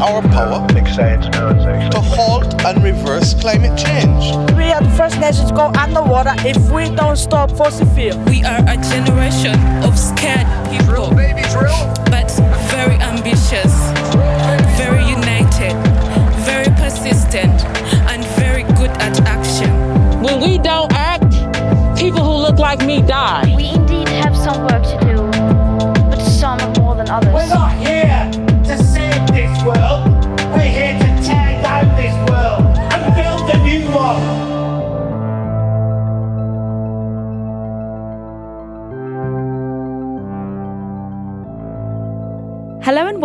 our power Big science to halt and reverse climate change. We are the first nations to go underwater if we don't stop fossil fuel. We are a generation of scared people, Baby drill. but very ambitious, very united, very persistent, and very good at action. When we don't act, people who look like me die.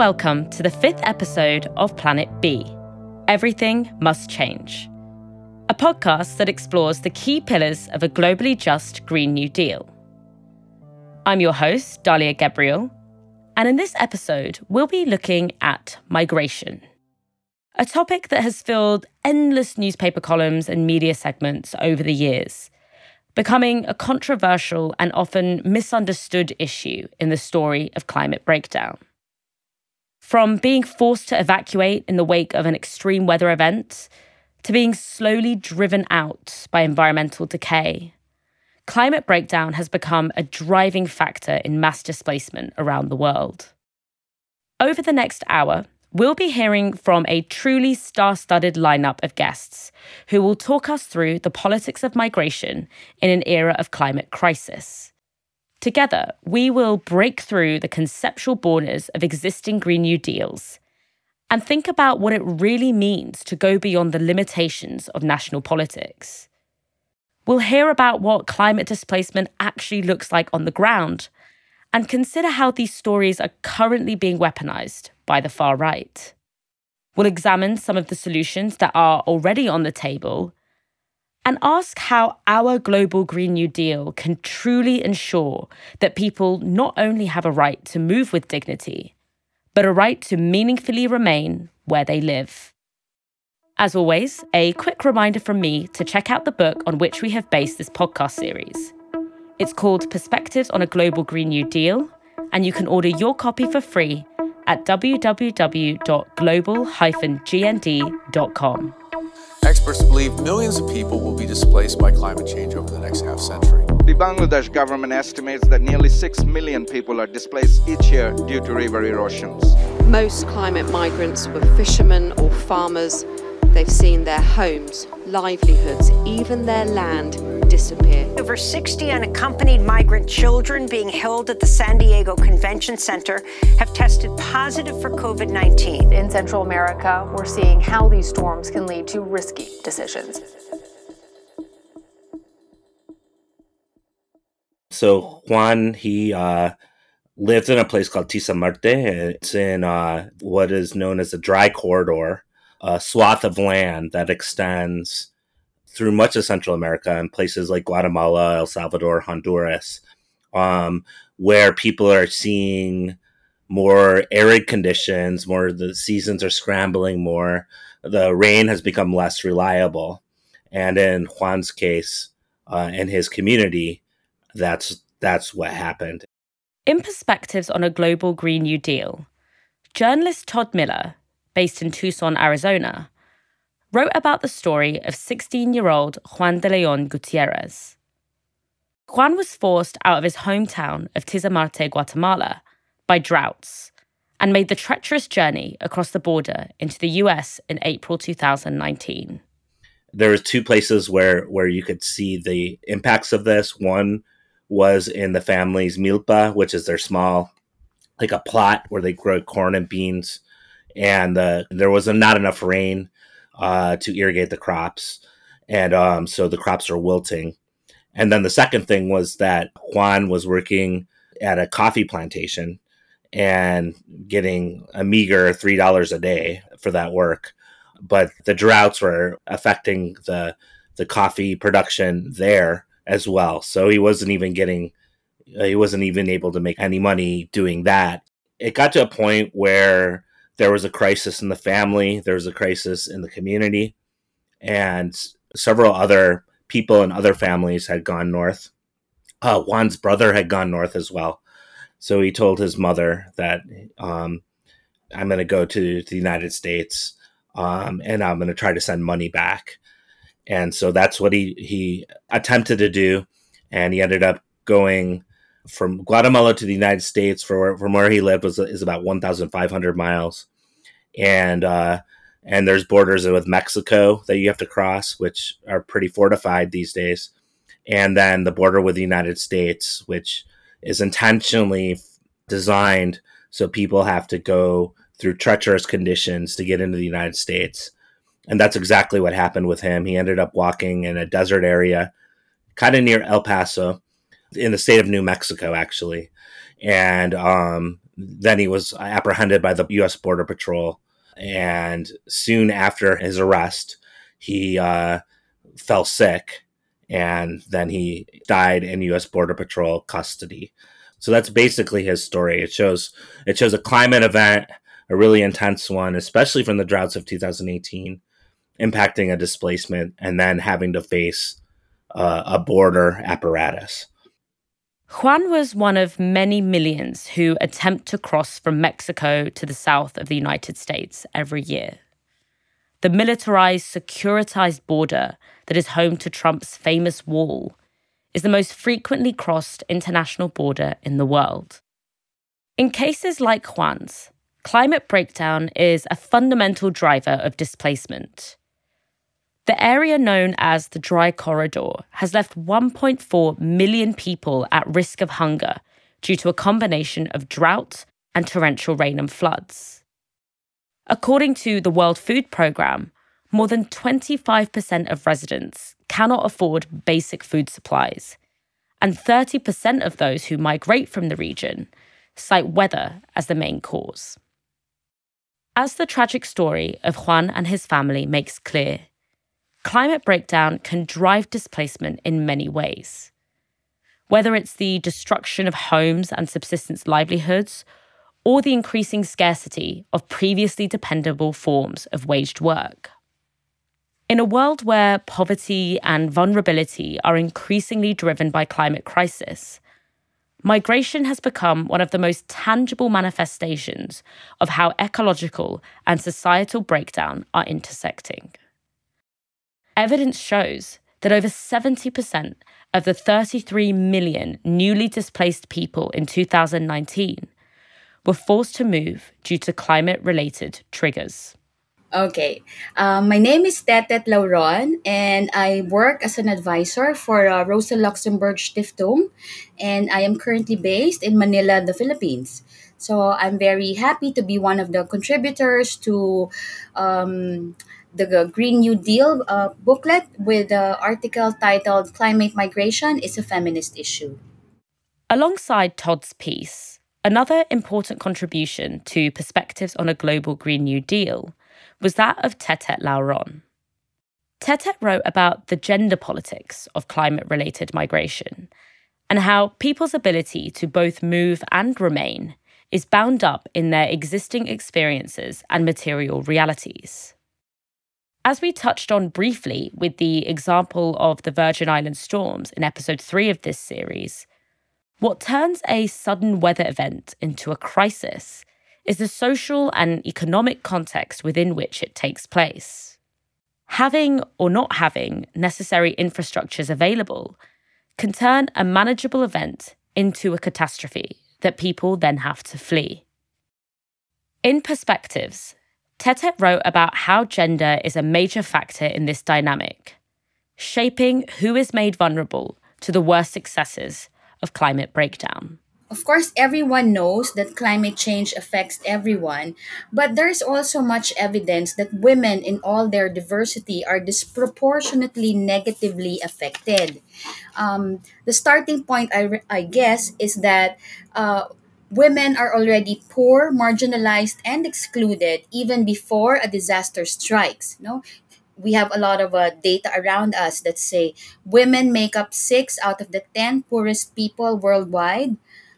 Welcome to the fifth episode of Planet B Everything Must Change, a podcast that explores the key pillars of a globally just Green New Deal. I'm your host, Dalia Gebrial, and in this episode, we'll be looking at migration, a topic that has filled endless newspaper columns and media segments over the years, becoming a controversial and often misunderstood issue in the story of climate breakdown. From being forced to evacuate in the wake of an extreme weather event to being slowly driven out by environmental decay, climate breakdown has become a driving factor in mass displacement around the world. Over the next hour, we'll be hearing from a truly star studded lineup of guests who will talk us through the politics of migration in an era of climate crisis. Together, we will break through the conceptual borders of existing Green New Deals and think about what it really means to go beyond the limitations of national politics. We'll hear about what climate displacement actually looks like on the ground and consider how these stories are currently being weaponized by the far right. We'll examine some of the solutions that are already on the table and ask how our global Green New Deal can truly ensure that people not only have a right to move with dignity, but a right to meaningfully remain where they live. As always, a quick reminder from me to check out the book on which we have based this podcast series. It's called Perspectives on a Global Green New Deal, and you can order your copy for free at www.global-gnd.com. Experts believe millions of people will be displaced by climate change over the next half century. The Bangladesh government estimates that nearly 6 million people are displaced each year due to river erosions. Most climate migrants were fishermen or farmers. They've seen their homes, livelihoods, even their land disappear. Over 60 unaccompanied migrant children being held at the San Diego Convention Center have tested positive for COVID 19. In Central America, we're seeing how these storms can lead to risky decisions. So Juan, he uh, lives in a place called Tizamarte. It's in uh, what is known as the dry corridor, a swath of land that extends through much of Central America and places like Guatemala, El Salvador, Honduras, um, where people are seeing more arid conditions, more the seasons are scrambling more, the rain has become less reliable. And in Juan's case, uh, in his community, that's that's what happened. In Perspectives on a Global Green New Deal, journalist Todd Miller, based in Tucson, Arizona, wrote about the story of 16 year old Juan de Leon Gutierrez. Juan was forced out of his hometown of Tizamarte, Guatemala, by droughts and made the treacherous journey across the border into the US in April 2019. There was two places where where you could see the impacts of this. One was in the family's milpa, which is their small, like a plot where they grow corn and beans, and uh, there was not enough rain uh, to irrigate the crops, and um, so the crops are wilting. And then the second thing was that Juan was working at a coffee plantation and getting a meager three dollars a day for that work. But the droughts were affecting the the coffee production there as well. So he wasn't even getting he wasn't even able to make any money doing that. It got to a point where there was a crisis in the family, there was a crisis in the community, and several other people and other families had gone north. Uh, Juan's brother had gone north as well. So he told his mother that um, I'm going to go to the United States um, and I'm going to try to send money back. And so that's what he, he attempted to do. And he ended up going from Guatemala to the United States for, from where he lived was is about 1,500 miles. And, uh, and there's borders with Mexico that you have to cross, which are pretty fortified these days. And then the border with the United States, which is intentionally designed so people have to go through treacherous conditions to get into the United States. And that's exactly what happened with him. He ended up walking in a desert area, kind of near El Paso, in the state of New Mexico, actually. And um, then he was apprehended by the U.S. Border Patrol. And soon after his arrest, he uh, fell sick and then he died in U.S. Border Patrol custody. So that's basically his story. It shows it shows a climate event, a really intense one, especially from the droughts of 2018, impacting a displacement and then having to face uh, a border apparatus. Juan was one of many millions who attempt to cross from Mexico to the south of the United States every year. The militarized, securitized border that is home to Trump's famous wall is the most frequently crossed international border in the world. In cases like Juan's, climate breakdown is a fundamental driver of displacement. The area known as the Dry Corridor has left 1.4 million people at risk of hunger due to a combination of drought and torrential rain and floods. According to the World Food Programme, more than 25% of residents cannot afford basic food supplies, and 30% of those who migrate from the region cite weather as the main cause. As the tragic story of Juan and his family makes clear, climate breakdown can drive displacement in many ways. Whether it's the destruction of homes and subsistence livelihoods, or the increasing scarcity of previously dependable forms of waged work. In a world where poverty and vulnerability are increasingly driven by climate crisis, migration has become one of the most tangible manifestations of how ecological and societal breakdown are intersecting. Evidence shows that over 70% of the 33 million newly displaced people in 2019 were forced to move due to climate related triggers. Okay. Um, my name is Tetet Lauron, and I work as an advisor for uh, Rosa Luxemburg Stiftung, and I am currently based in Manila, the Philippines. So I'm very happy to be one of the contributors to um, the Green New Deal uh, booklet with the article titled Climate Migration is a Feminist Issue. Alongside Todd's piece, another important contribution to perspectives on a global Green New Deal was that of Tetet Lauron. Tetet wrote about the gender politics of climate related migration and how people's ability to both move and remain is bound up in their existing experiences and material realities. As we touched on briefly with the example of the Virgin Island storms in episode 3 of this series, what turns a sudden weather event into a crisis is the social and economic context within which it takes place. Having or not having necessary infrastructures available can turn a manageable event into a catastrophe that people then have to flee. In Perspectives, Tetet wrote about how gender is a major factor in this dynamic, shaping who is made vulnerable to the worst successes of climate breakdown. Of course, everyone knows that climate change affects everyone, but there is also much evidence that women in all their diversity are disproportionately negatively affected. Um, the starting point, I, I guess, is that uh, women are already poor, marginalized, and excluded even before a disaster strikes. No, we have a lot of uh, data around us that say women make up six out of the 10 poorest people worldwide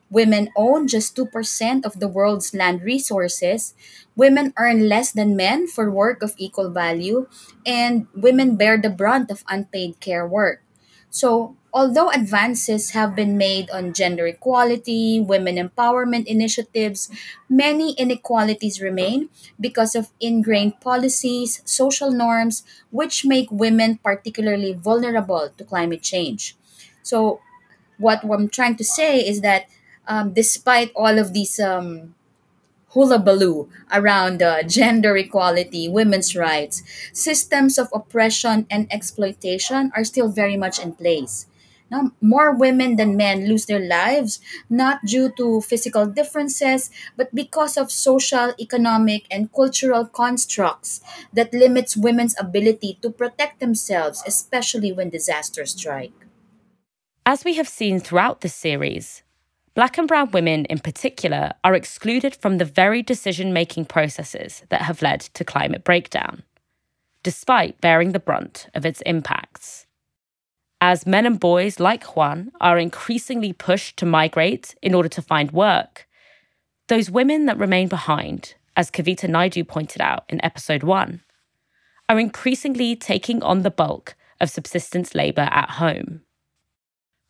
Women own just 2% of the world's land resources. Women earn less than men for work of equal value. And women bear the brunt of unpaid care work. So, although advances have been made on gender equality, women empowerment initiatives, many inequalities remain because of ingrained policies, social norms, which make women particularly vulnerable to climate change. So, what I'm trying to say is that um, despite all of these um, hullabaloo around uh, gender equality, women's rights, systems of oppression and exploitation are still very much in place. Now, more women than men lose their lives not due to physical differences, but because of social, economic, and cultural constructs that limits women's ability to protect themselves, especially when disasters strike. As we have seen throughout this series, Black and brown women in particular are excluded from the very decision making processes that have led to climate breakdown, despite bearing the brunt of its impacts. As men and boys like Juan are increasingly pushed to migrate in order to find work, those women that remain behind, as Kavita Naidu pointed out in episode one, are increasingly taking on the bulk of subsistence labour at home.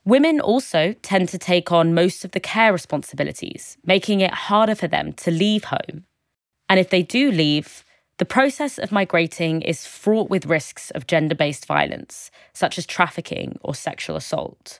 Women also tend to take on most of the care responsibilities, making it harder for them to leave home. And if they do leave, the process of migrating is fraught with risks of gender based violence, such as trafficking or sexual assault,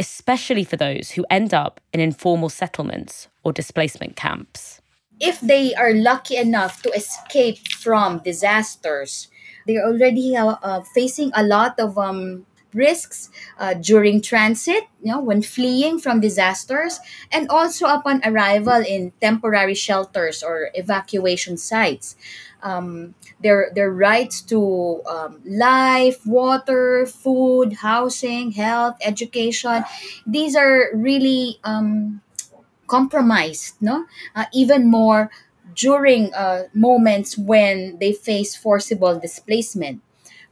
especially for those who end up in informal settlements or displacement camps. If they are lucky enough to escape from disasters, they're already uh, uh, facing a lot of um, risks uh, during transit, you know, when fleeing from disasters, and also upon arrival in temporary shelters or evacuation sites. Um, their their rights to um, life, water, food, housing, health, education, these are really um, compromised, no? Uh, even more during uh, moments when they face forcible displacement.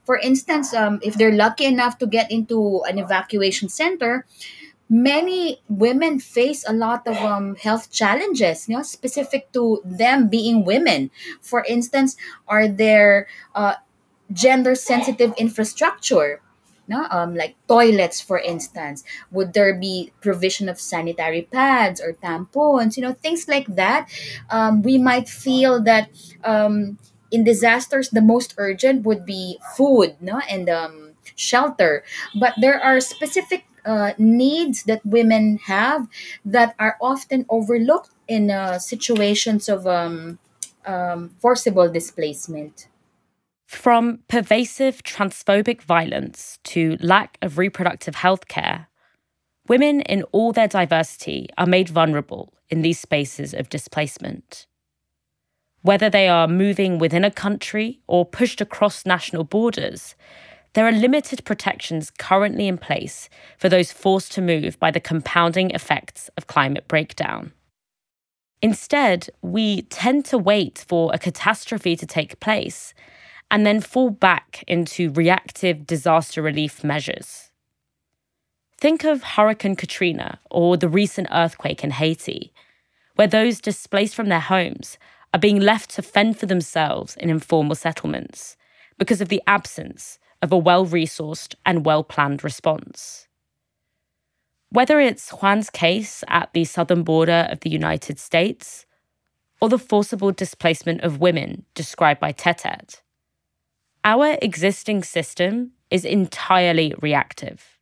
For instance, um, if they're lucky enough to get into an evacuation center, many women face a lot of um, health challenges, you know, specific to them being women. For instance, are there uh, gender sensitive infrastructure? No, um, like toilets, for instance. Would there be provision of sanitary pads or tampons? You know, things like that. Um, we might feel that um, in disasters, the most urgent would be food, no, and um, shelter. But there are specific uh, needs that women have that are often overlooked in uh, situations of um, um, forcible displacement. From pervasive transphobic violence to lack of reproductive health care, women in all their diversity are made vulnerable in these spaces of displacement. Whether they are moving within a country or pushed across national borders, there are limited protections currently in place for those forced to move by the compounding effects of climate breakdown. Instead, we tend to wait for a catastrophe to take place and then fall back into reactive disaster relief measures. Think of Hurricane Katrina or the recent earthquake in Haiti, where those displaced from their homes are being left to fend for themselves in informal settlements because of the absence of a well resourced and well planned response. Whether it's Juan's case at the southern border of the United States, or the forcible displacement of women described by Tetet, our existing system is entirely reactive.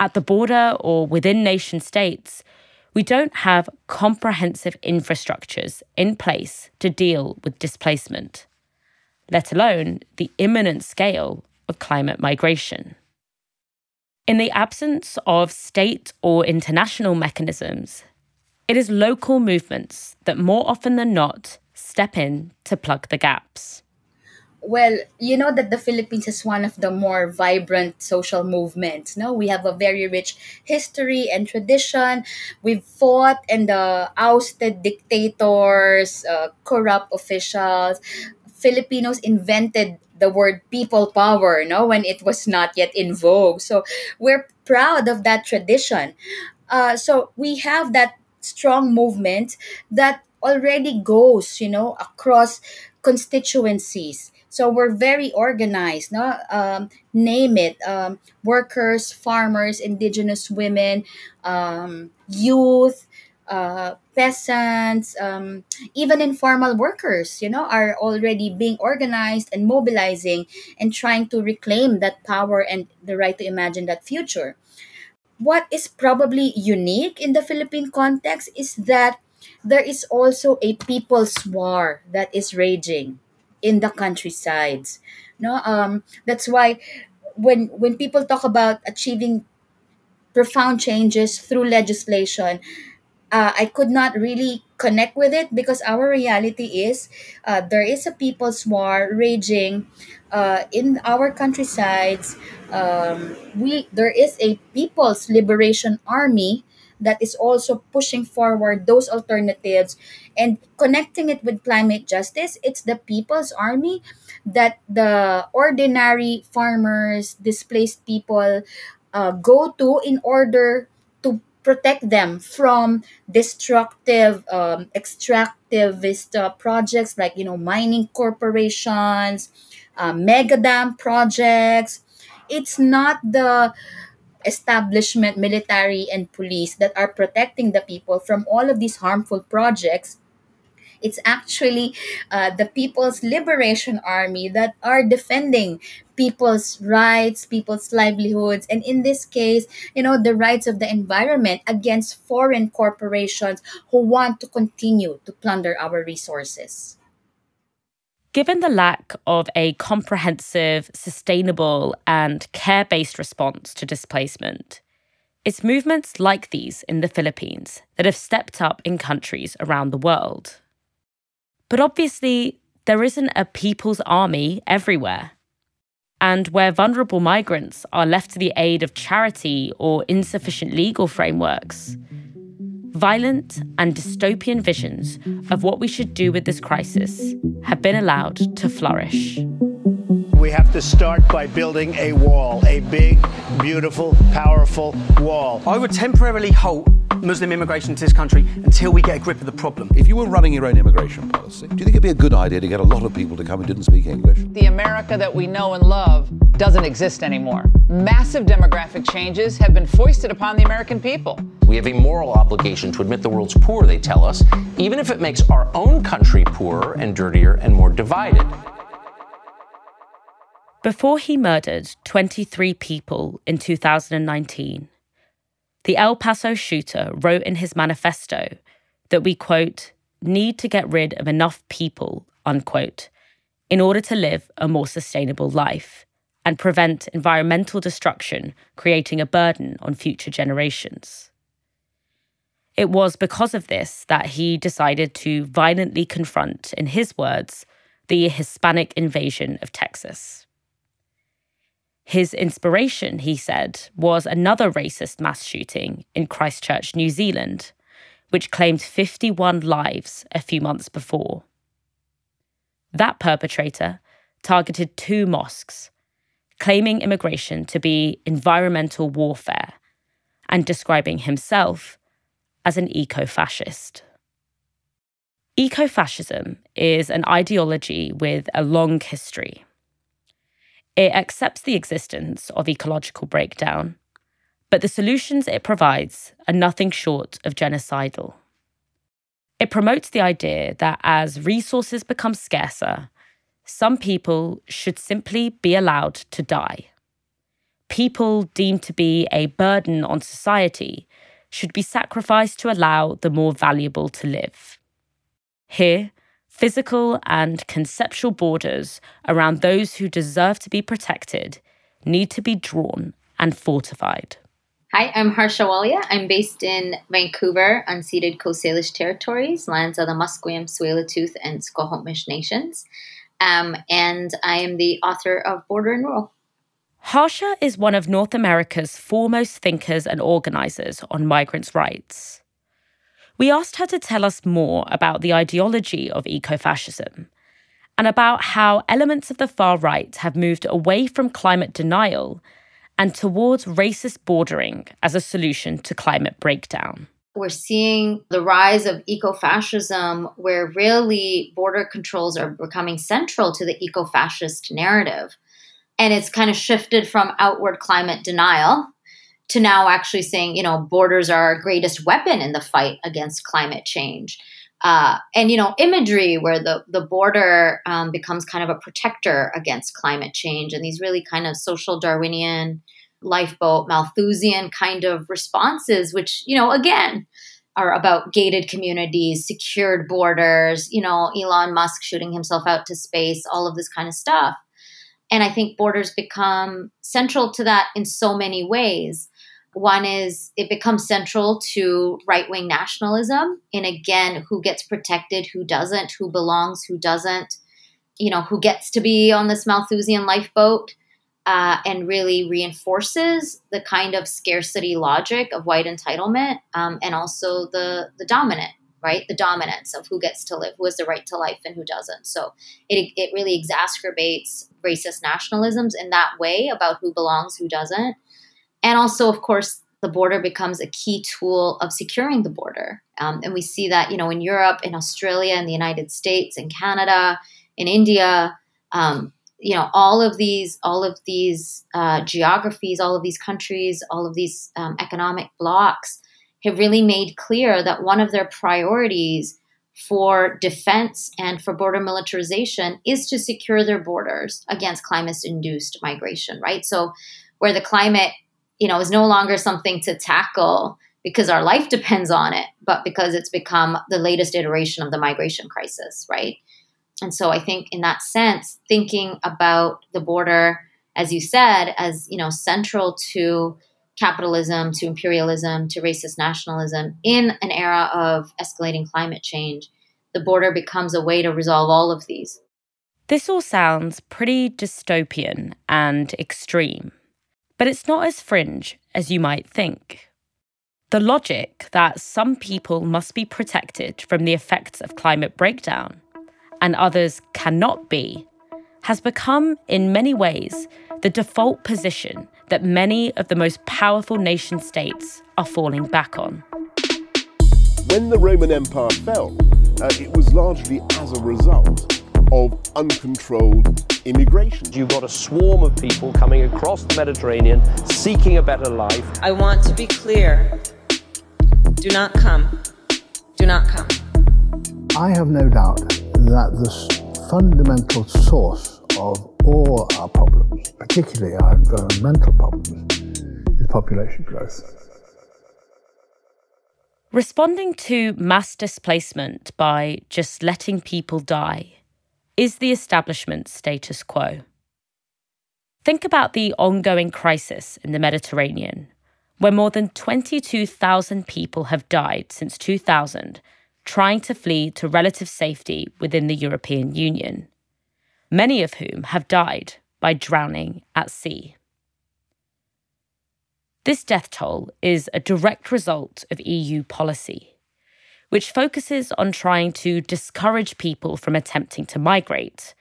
At the border or within nation states, we don't have comprehensive infrastructures in place to deal with displacement, let alone the imminent scale of climate migration. In the absence of state or international mechanisms, it is local movements that more often than not step in to plug the gaps. Well, you know that the Philippines is one of the more vibrant social movements. No, we have a very rich history and tradition. We've fought and uh, ousted dictators, uh, corrupt officials. Filipinos invented the word people power, no, when it was not yet in vogue. So we're proud of that tradition. Uh, so we have that strong movement that already goes, you know, across constituencies So we're very organized. No, um, name it: um, workers, farmers, indigenous women, um, youth, uh, peasants, um, even informal workers. You know, are already being organized and mobilizing and trying to reclaim that power and the right to imagine that future. What is probably unique in the Philippine context is that there is also a people's war that is raging in the countrysides no um that's why when when people talk about achieving profound changes through legislation uh, I could not really connect with it because our reality is uh, there is a people's war raging uh, in our countrysides. Um, we there is a people's liberation army that is also pushing forward those alternatives and connecting it with climate justice. It's the people's army that the ordinary farmers, displaced people uh, go to in order to protect them from destructive um, extractivist uh, projects like you know mining corporations uh, mega dam projects it's not the establishment military and police that are protecting the people from all of these harmful projects it's actually uh, the People's Liberation Army that are defending people's rights, people's livelihoods, and in this case, you know, the rights of the environment against foreign corporations who want to continue to plunder our resources. Given the lack of a comprehensive, sustainable, and care based response to displacement, it's movements like these in the Philippines that have stepped up in countries around the world. But obviously, there isn't a people's army everywhere. And where vulnerable migrants are left to the aid of charity or insufficient legal frameworks, violent and dystopian visions of what we should do with this crisis have been allowed to flourish. We have to start by building a wall, a big, beautiful, powerful wall. I would temporarily halt Muslim immigration to this country until we get a grip of the problem. If you were running your own immigration policy, do you think it'd be a good idea to get a lot of people to come who didn't speak English? The America that we know and love doesn't exist anymore. Massive demographic changes have been foisted upon the American people. We have a moral obligation to admit the world's poor, they tell us, even if it makes our own country poorer and dirtier and more divided. Before he murdered 23 people in 2019, the El Paso shooter wrote in his manifesto that we, quote, need to get rid of enough people, unquote, in order to live a more sustainable life and prevent environmental destruction creating a burden on future generations. It was because of this that he decided to violently confront, in his words, the Hispanic invasion of Texas. His inspiration, he said, was another racist mass shooting in Christchurch, New Zealand, which claimed 51 lives a few months before. That perpetrator targeted two mosques, claiming immigration to be environmental warfare and describing himself as an eco fascist. Eco fascism is an ideology with a long history. It accepts the existence of ecological breakdown, but the solutions it provides are nothing short of genocidal. It promotes the idea that as resources become scarcer, some people should simply be allowed to die. People deemed to be a burden on society should be sacrificed to allow the more valuable to live. Here, physical and conceptual borders around those who deserve to be protected need to be drawn and fortified. Hi, I'm Harsha Walia. I'm based in Vancouver, unceded Coast Salish territories, lands of the Musqueam, Tsleil-Waututh, and Squamish nations. Um, and I am the author of Border and Rule. Harsha is one of North America's foremost thinkers and organizers on migrants' rights. We asked her to tell us more about the ideology of ecofascism and about how elements of the far right have moved away from climate denial and towards racist bordering as a solution to climate breakdown. we're seeing the rise of ecofascism, where really border controls are becoming central to the ecofascist narrative. And it's kind of shifted from outward climate denial to now actually saying, you know, borders are our greatest weapon in the fight against climate change. Uh, and you know imagery where the the border um, becomes kind of a protector against climate change and these really kind of social darwinian lifeboat malthusian kind of responses which you know again are about gated communities secured borders you know elon musk shooting himself out to space all of this kind of stuff and i think borders become central to that in so many ways one is it becomes central to right wing nationalism. And again, who gets protected, who doesn't, who belongs, who doesn't, you know, who gets to be on this Malthusian lifeboat, uh, and really reinforces the kind of scarcity logic of white entitlement um, and also the, the dominant, right? The dominance of who gets to live, who has the right to life, and who doesn't. So it, it really exacerbates racist nationalisms in that way about who belongs, who doesn't and also, of course, the border becomes a key tool of securing the border. Um, and we see that, you know, in Europe, in Australia, in the United States, in Canada, in India, um, you know, all of these, all of these uh, geographies, all of these countries, all of these um, economic blocks have really made clear that one of their priorities for defense and for border militarization is to secure their borders against climate-induced migration, right? So, where the climate you know, is no longer something to tackle because our life depends on it, but because it's become the latest iteration of the migration crisis, right? And so I think in that sense, thinking about the border, as you said, as you know, central to capitalism, to imperialism, to racist nationalism in an era of escalating climate change, the border becomes a way to resolve all of these. This all sounds pretty dystopian and extreme but it's not as fringe as you might think. The logic that some people must be protected from the effects of climate breakdown and others cannot be has become, in many ways, the default position that many of the most powerful nation states are falling back on. When the Roman Empire fell, uh, it was largely as a result of uncontrolled immigration. You've got a swarm of people coming across the Mediterranean seeking a better life. I want to be clear. Do not come. Do not come. I have no doubt that the fundamental source of all our problems, particularly our environmental problems, is population growth. Responding to mass displacement by just letting people die is the establishment status quo. Think about the ongoing crisis in the Mediterranean, where more than 22,000 people have died since 2000 trying to flee to relative safety within the European Union, many of whom have died by drowning at sea. This death toll is a direct result of EU policy which focuses on trying to discourage people from attempting to migrate,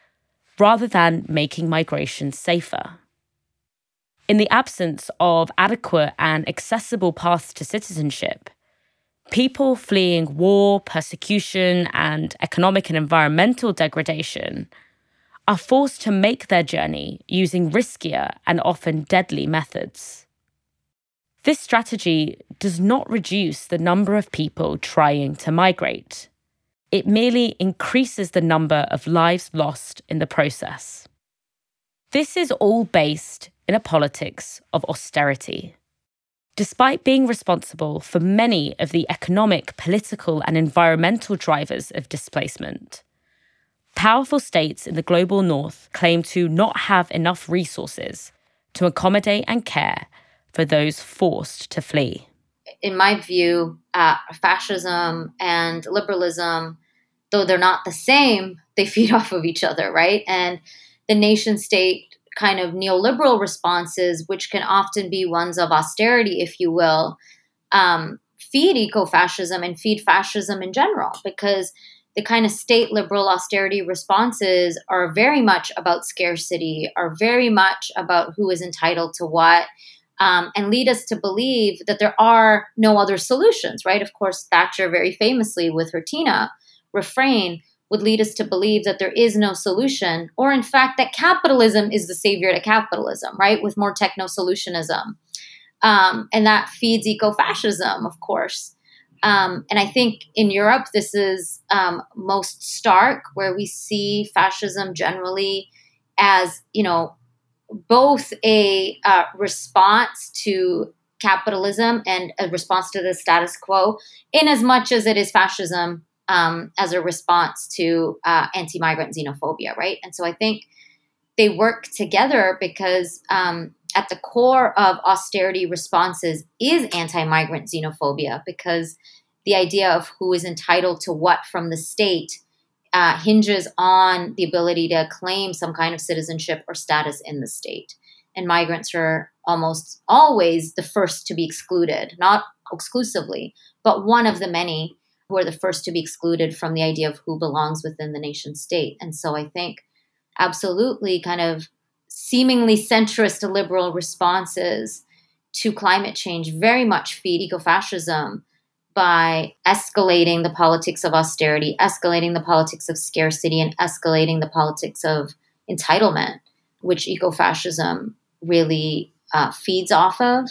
rather than making migration safer. In the absence of adequate and accessible paths to citizenship, people fleeing war, persecution, and economic and environmental degradation are forced to make their journey using riskier and often deadly methods. This strategy does not reduce the number of people trying to migrate. It merely increases the number of lives lost in the process. This is all based in a politics of austerity. Despite being responsible for many of the economic, political, and environmental drivers of displacement, powerful states in the global north claim to not have enough resources to accommodate and care for those forced to flee? In my view, uh, fascism and liberalism, though they're not the same, they feed off of each other, right? And the nation state kind of neoliberal responses, which can often be ones of austerity, if you will, um, feed eco fascism and feed fascism in general because the kind of state liberal austerity responses are very much about scarcity, are very much about who is entitled to what, um, and lead us to believe that there are no other solutions, right? Of course, Thatcher very famously with her Tina refrain would lead us to believe that there is no solution, or in fact, that capitalism is the savior to capitalism, right? With more techno solutionism. Um, and that feeds eco fascism, of course. Um, and I think in Europe, this is um, most stark, where we see fascism generally as, you know, both a uh, response to capitalism and a response to the status quo, in as much as it is fascism um, as a response to uh, anti migrant xenophobia, right? And so I think they work together because um, at the core of austerity responses is anti migrant xenophobia, because the idea of who is entitled to what from the state uh, hinges on the ability to claim some kind of citizenship or status in the state. And migrants are almost always the first to be excluded, not exclusively, but one of the many who are the first to be excluded from the idea of who belongs within the nation state. And so I think absolutely kind of seemingly centrist liberal responses to climate change very much feed ecofascism by escalating the politics of austerity, escalating the politics of scarcity, and escalating the politics of entitlement, which ecofascism really uh, feeds off of,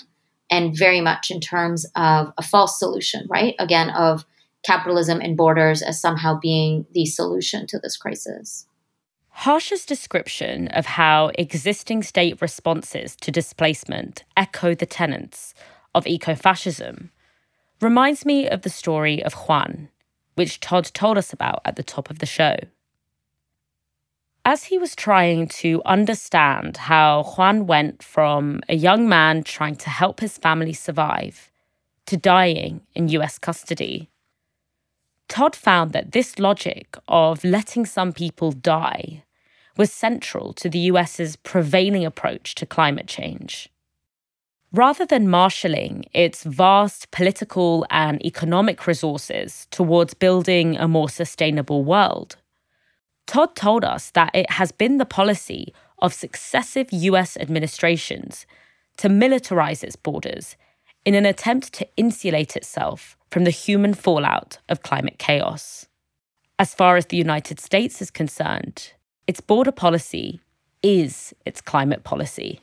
and very much in terms of a false solution, right? Again, of capitalism and borders as somehow being the solution to this crisis. Harsha's description of how existing state responses to displacement echo the tenets of ecofascism reminds me of the story of Juan, which Todd told us about at the top of the show. As he was trying to understand how Juan went from a young man trying to help his family survive to dying in US custody, Todd found that this logic of letting some people die was central to the US's prevailing approach to climate change. Rather than marshalling its vast political and economic resources towards building a more sustainable world, Todd told us that it has been the policy of successive US administrations to militarize its borders in an attempt to insulate itself from the human fallout of climate chaos. As far as the United States is concerned, its border policy is its climate policy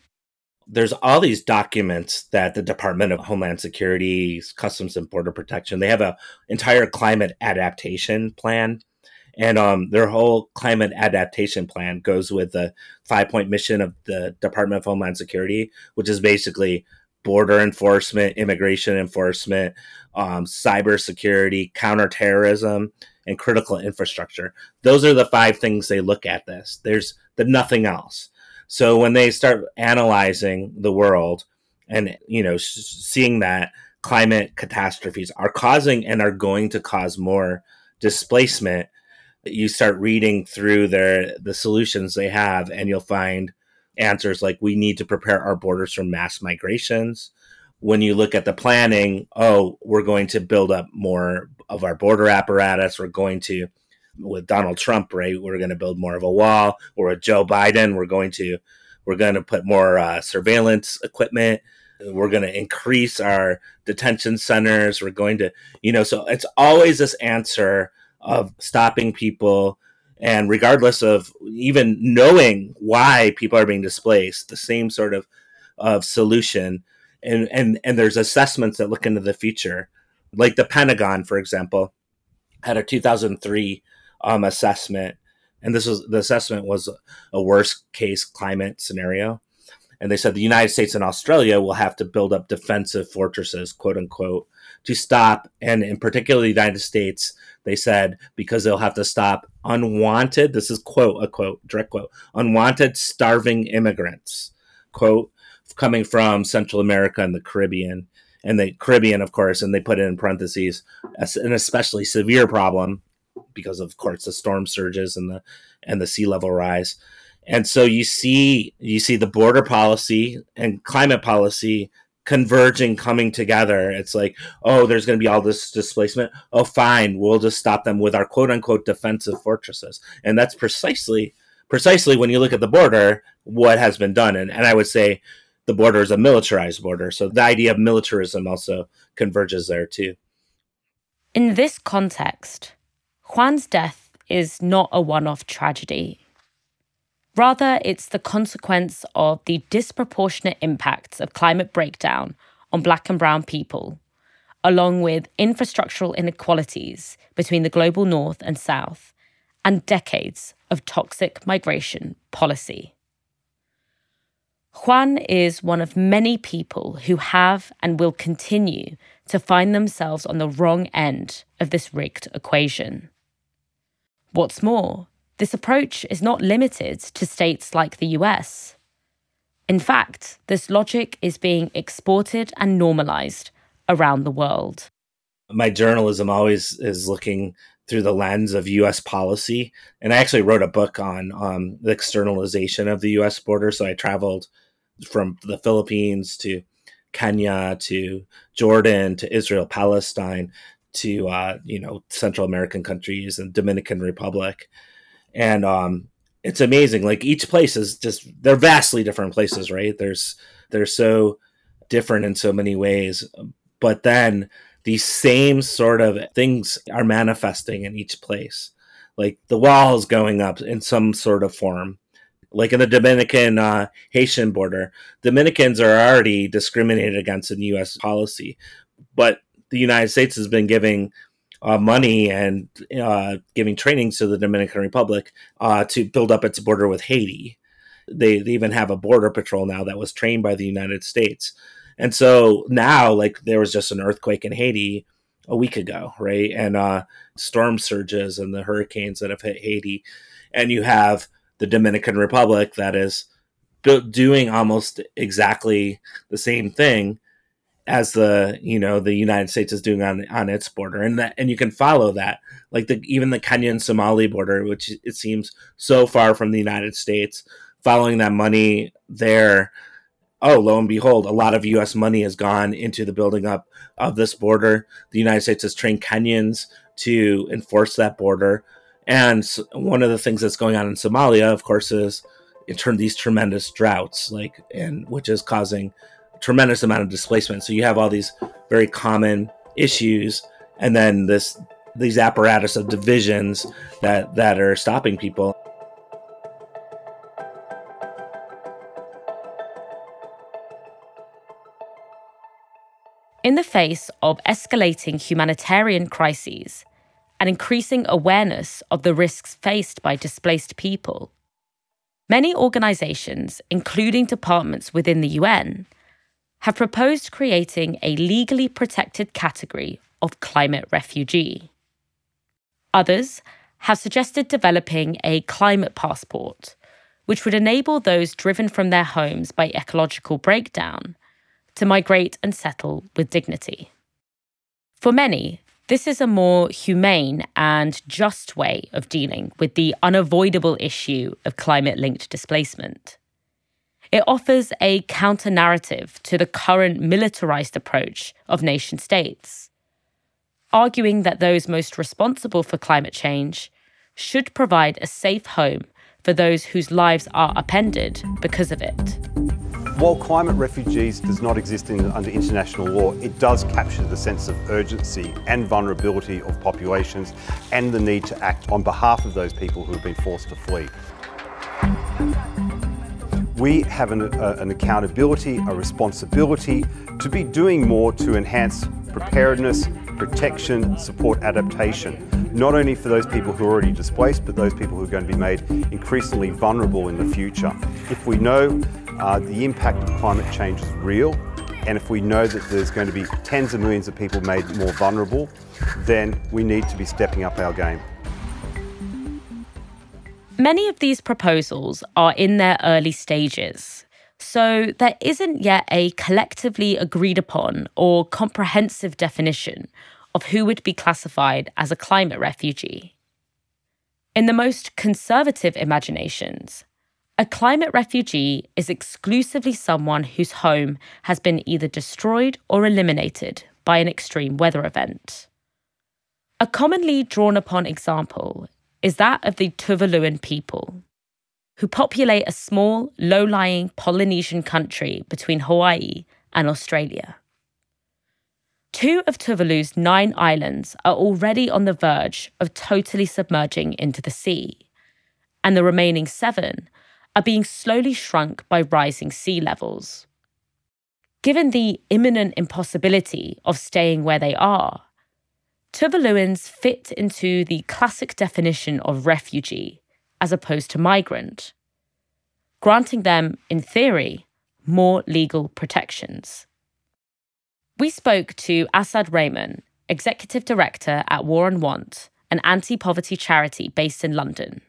there's all these documents that the Department of Homeland Security, Customs and Border Protection, they have a entire climate adaptation plan. And um, their whole climate adaptation plan goes with the five point mission of the Department of Homeland Security, which is basically border enforcement, immigration enforcement, um, cybersecurity, counterterrorism, and critical infrastructure. Those are the five things they look at this. There's the nothing else. So when they start analyzing the world and you know seeing that climate catastrophes are causing and are going to cause more displacement, you start reading through their the solutions they have and you'll find answers like we need to prepare our borders for mass migrations. When you look at the planning, oh, we're going to build up more of our border apparatus. We're going to with Donald Trump, right? We're going to build more of a wall. Or with Joe Biden, we're going to we're going to put more uh, surveillance equipment. We're going to increase our detention centers. We're going to, you know, so it's always this answer of stopping people. And regardless of even knowing why people are being displaced, the same sort of, of solution. And, and, and there's assessments that look into the future. Like the Pentagon, for example, had a 2003 um, assessment, and this was the assessment was a worst case climate scenario, and they said the United States and Australia will have to build up defensive fortresses, quote unquote, to stop, and in particular the United States, they said because they'll have to stop unwanted. This is quote a quote direct quote unwanted starving immigrants, quote coming from Central America and the Caribbean. And the Caribbean, of course, and they put it in parentheses, an especially severe problem because of course the storm surges and the and the sea level rise. And so you see you see the border policy and climate policy converging coming together. It's like oh there's going to be all this displacement. Oh fine we'll just stop them with our quote unquote defensive fortresses. And that's precisely precisely when you look at the border what has been done. And, and i would say the border is a militarized border. So the idea of militarism also converges there too. In this context, Juan's death is not a one off tragedy. Rather, it's the consequence of the disproportionate impacts of climate breakdown on black and brown people, along with infrastructural inequalities between the global north and south, and decades of toxic migration policy. Juan is one of many people who have and will continue to find themselves on the wrong end of this rigged equation. What's more, this approach is not limited to states like the US. In fact, this logic is being exported and normalized around the world. My journalism always is looking through the lens of U.S. policy, and I actually wrote a book on um, the externalization of the U.S. border. So I traveled from the Philippines to Kenya to Jordan to Israel, Palestine to uh, you know Central American countries and Dominican Republic, and um, it's amazing. Like each place is just they're vastly different places, right? There's they're so different in so many ways, but then these same sort of things are manifesting in each place. Like the walls going up in some sort of form. Like in the Dominican uh, Haitian border, Dominicans are already discriminated against in U.S. policy, but the United States has been giving uh, money and uh, giving trainings to the Dominican Republic uh, to build up its border with Haiti. They, they even have a border patrol now that was trained by the United States. And so now, like, there was just an earthquake in Haiti a week ago, right? And uh, storm surges and the hurricanes that have hit Haiti. And you have the Dominican Republic that is doing almost exactly the same thing as the you know the United States is doing on on its border, and that and you can follow that like the even the Kenyan Somali border, which it seems so far from the United States, following that money there. Oh, lo and behold, a lot of U.S. money has gone into the building up of this border. The United States has trained Kenyans to enforce that border, and one of the things that's going on in Somalia, of course, is in turn these tremendous droughts, like and which is causing tremendous amount of displacement. So you have all these very common issues, and then this these apparatus of divisions that that are stopping people. In the face of escalating humanitarian crises and increasing awareness of the risks faced by displaced people, many organizations, including departments within the UN, have proposed creating a legally protected category of climate refugee. Others have suggested developing a climate passport, which would enable those driven from their homes by ecological breakdown to migrate and settle with dignity. For many, this is a more humane and just way of dealing with the unavoidable issue of climate linked displacement. It offers a counter narrative to the current militarized approach of nation states, arguing that those most responsible for climate change should provide a safe home for those whose lives are upended because of it. While climate refugees does not exist in, under international law, it does capture the sense of urgency and vulnerability of populations and the need to act on behalf of those people who have been forced to flee. We have an, uh, an accountability, a responsibility to be doing more to enhance preparedness, protection, support adaptation, not only for those people who are already displaced, but those people who are going to be made increasingly vulnerable in the future. If we know uh, the impact of climate change is real, and if we know that there's going to be tens of millions of people made more vulnerable, then we need to be stepping up our game. Many of these proposals are in their early stages, so there isn't yet a collectively agreed upon or comprehensive definition of who would be classified as a climate refugee. In the most conservative imaginations, a climate refugee is exclusively someone whose home has been either destroyed or eliminated by an extreme weather event. A commonly drawn upon example is that of the Tuvaluan people. who populate a small, low lying Polynesian country between Hawaii and Australia. Two of Tuvalu's nine islands are already on the verge of totally submerging into the sea, and the remaining seven are being slowly shrunk by rising sea levels. Given the imminent impossibility of staying where they are, Tuvaluans fit into the classic definition of refugee as opposed to migrant, granting them, in theory, more legal protections. We spoke to Asad Rehman, Executive Director at War and Want, an anti poverty charity based in London.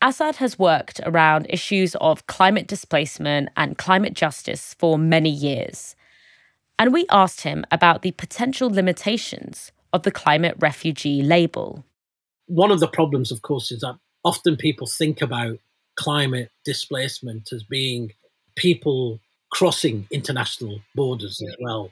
Asad has worked around issues of climate displacement and climate justice for many years. And we asked him about the potential limitations of the climate refugee label. One of the problems, of course, is that often people think about climate displacement as being people crossing international borders as well.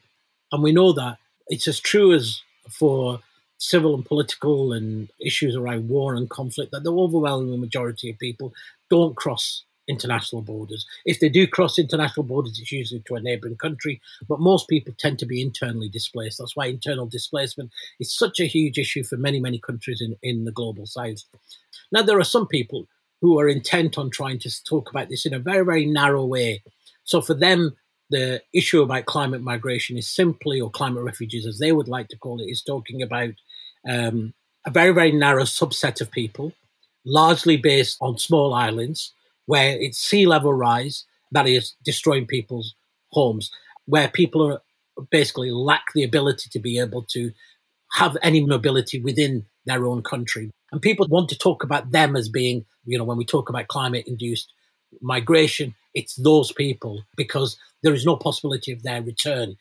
And we know that it's as true as for civil and political and issues around war and conflict that the overwhelming majority of people don't cross international borders. If they do cross international borders, it's usually to a neighbouring country, but most people tend to be internally displaced. That's why internal displacement is such a huge issue for many, many countries in, in the global south. Now, there are some people who are intent on trying to talk about this in a very, very narrow way. So for them, the issue about climate migration is simply, or climate refugees as they would like to call it, is talking about um, a very, very narrow subset of people, largely based on small islands where it's sea level rise that is destroying people's homes, where people are basically lack the ability to be able to have any mobility within their own country. And people want to talk about them as being, you know, when we talk about climate induced migration, it's those people because there is no possibility of their return.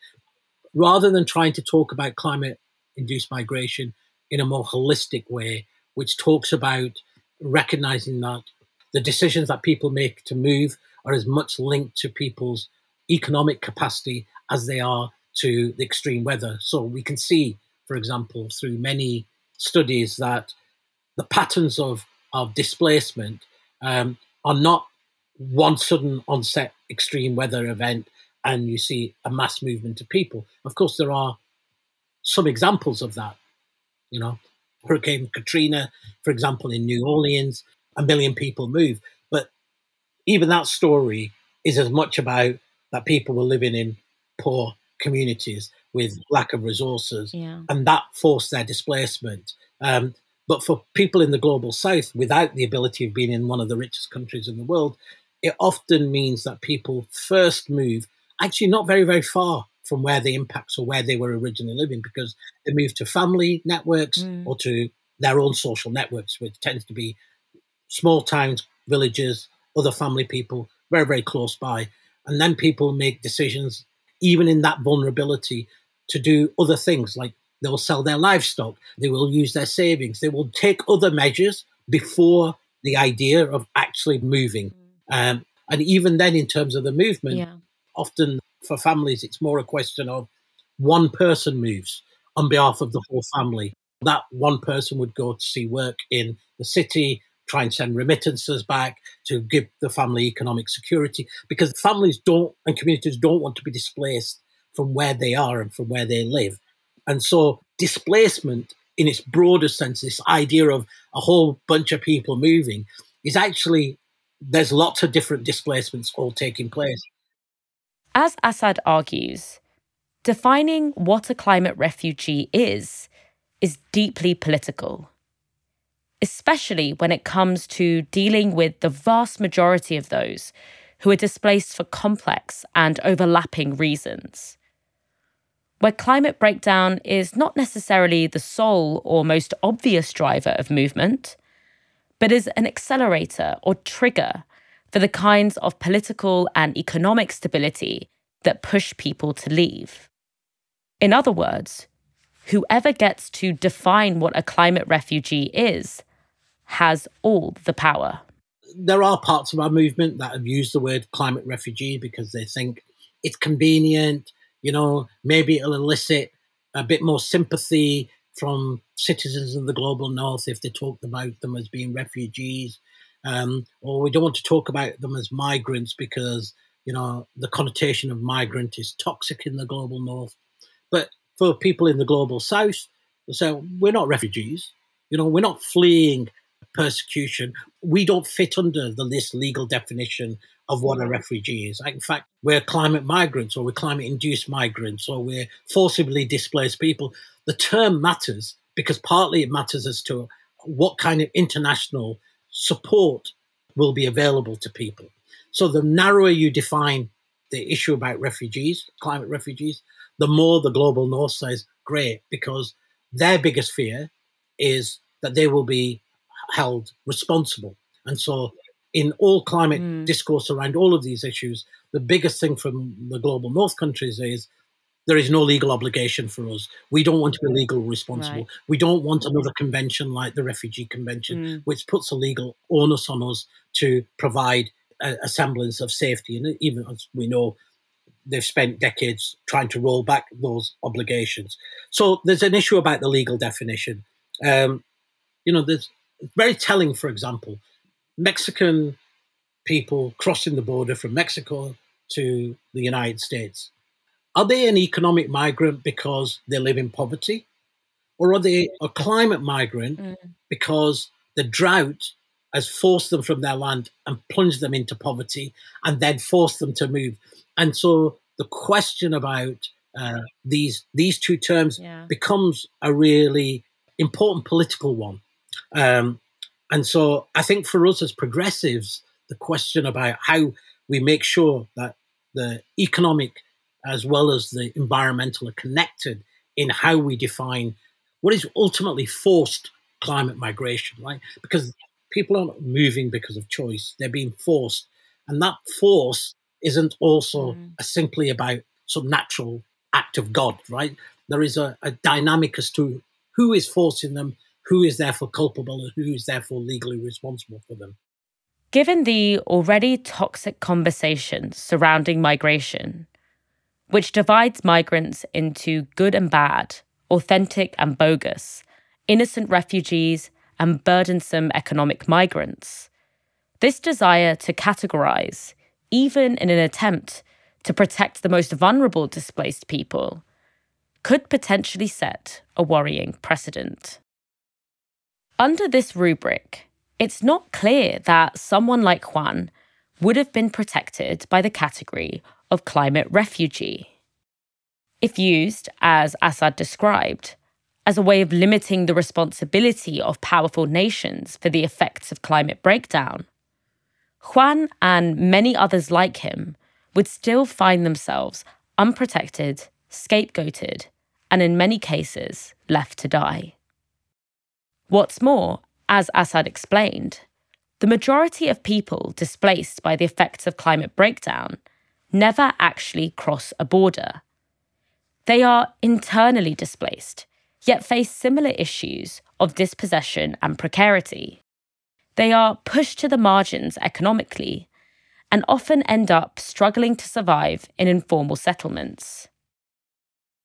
Rather than trying to talk about climate induced migration in a more holistic way, which talks about recognizing that the decisions that people make to move are as much linked to people's economic capacity as they are to the extreme weather. So we can see, for example, through many studies that the patterns of, of displacement um, are not one sudden onset extreme weather event and you see a mass movement of people. Of course, there are some examples of that. You know, Hurricane Katrina, for example, in New Orleans, a million people move. But even that story is as much about that people were living in poor communities with lack of resources, Yeah. and that forced their displacement. Um, but for people in the global south, without the ability of being in one of the richest countries in the world, it often means that people first move actually not very, very far from where the impacts or where they were originally living because they move to family networks Mm. or to their own social networks, which tends to be small towns, villages, other family people, very, very close by. And then people make decisions, even in that vulnerability, to do other things like they will sell their livestock, they will use their savings, they will take other measures before the idea of actually moving. Um, and even then, in terms of the movement, Yeah. often for families, it's more a question of one person moves on behalf of the whole family. That one person would go to see work in the city, try and send remittances back to give the family economic security because families don't and communities don't want to be displaced from where they are and from where they live. And so displacement in its broader sense, this idea of a whole bunch of people moving is actually there's lots of different displacements all taking place. As Asad argues, defining what a climate refugee is is deeply political, especially when it comes to dealing with the vast majority of those who are displaced for complex and overlapping reasons. Where climate breakdown is not necessarily the sole or most obvious driver of movement, but is an accelerator or trigger for the kinds of political and economic stability that push people to leave. In other words, whoever gets to define what a climate refugee is has all the power. there are parts of our movement that have used the word climate refugee because they think it's convenient, you know, maybe it'll elicit a bit more sympathy from citizens of the global north if they talk about them as being refugees. um, or we don't want to talk about them as migrants because you know the connotation of migrant is toxic in the global north. But for people in the global south, so we're not refugees. You know, we're not fleeing persecution. We don't fit under the this legal definition of what a refugee is. In fact, we're climate migrants or we're climate induced migrants or we're forcibly displaced people. The term matters because partly it matters as to what kind of international support will be available to people. So the narrower you define the issue about refugees, climate refugees, the more the global north says, great, because their biggest fear is that they will be held responsible. And so in all climate mm. discourse around all of these issues, the biggest thing from the global north countries is there is no legal obligation for us. We don't want to be legally responsible. Right. We don't want another convention like the Refugee Convention, mm. which puts a legal onus on us to provide a, a, semblance of safety. And even as we know, they've spent decades trying to roll back those obligations. So there's an issue about the legal definition. Um, you know, there's very telling, for example, Mexican people crossing the border from Mexico to the United States are they an economic migrant because they live in poverty? Or are they a climate migrant mm. because the drought has forced them from their land and plunged them into poverty and then forced them to move? And so the question about uh, these these two terms yeah. becomes a really important political one. Um, and so I think for us as progressives, the question about how we make sure that the economic as well as the environmental are connected in how we define what is ultimately forced climate migration, right? Because people aren't moving because of choice, they're being forced. And that force isn't also mm. simply about some natural act of God, right? There is a, a dynamic as to who is forcing them, who is therefore culpable, and who is therefore legally responsible for them. Given the already toxic conversations surrounding migration, which divides migrants into good and bad, authentic and bogus, innocent refugees, and burdensome economic migrants. This desire to categorize, even in an attempt to protect the most vulnerable displaced people, could potentially set a worrying precedent. Under this rubric, it's not clear that someone like Juan would have been protected by the category of climate refugee. If used, as Asad described, as a way of limiting the responsibility of powerful nations for the effects of climate breakdown, Juan and many others like him would still find themselves unprotected, scapegoated, and in many cases left to die. What's more, as Asad explained, the majority of people displaced by the effects of climate breakdown never actually cross a border. They are internally displaced, yet face similar issues of dispossession and precarity. They are pushed to the margins economically and often end up struggling to survive in informal settlements.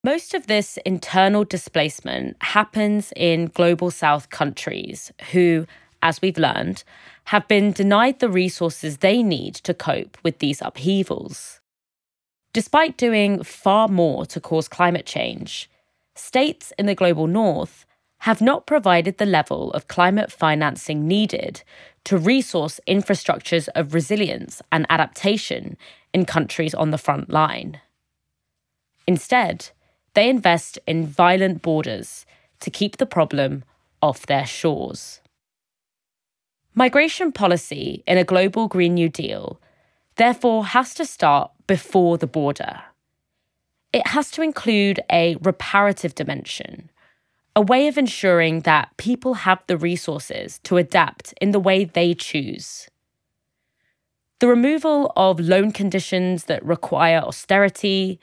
Most of this internal displacement happens in global south countries who, as we've learned, have been denied the resources they need to cope with these upheavals. Despite doing far more to cause climate change, states in the global north have not provided the level of climate financing needed to resource infrastructures of resilience and adaptation in countries on the front line. Instead, they invest in violent borders to keep the problem off their shores. Migration policy in a global Green New Deal therefore has to start before the border. It has to include a reparative dimension, a way of ensuring that people have the resources to adapt in the way they choose. The removal of loan conditions that require austerity,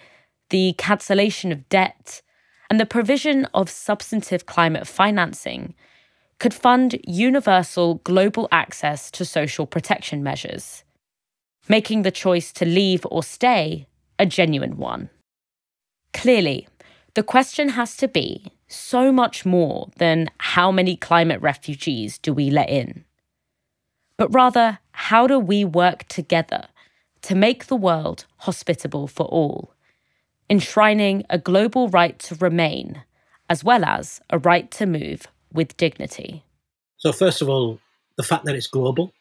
the cancellation of debt, and the provision of substantive climate financing could fund universal global access to social protection measures, making the choice to leave or stay a genuine one. Clearly, the question has to be so much more than how many climate refugees do we let in? but rather how do we work together to make the world hospitable for all, enshrining a global right to remain as well as a right to move with dignity. So, first of all, the fact that it's global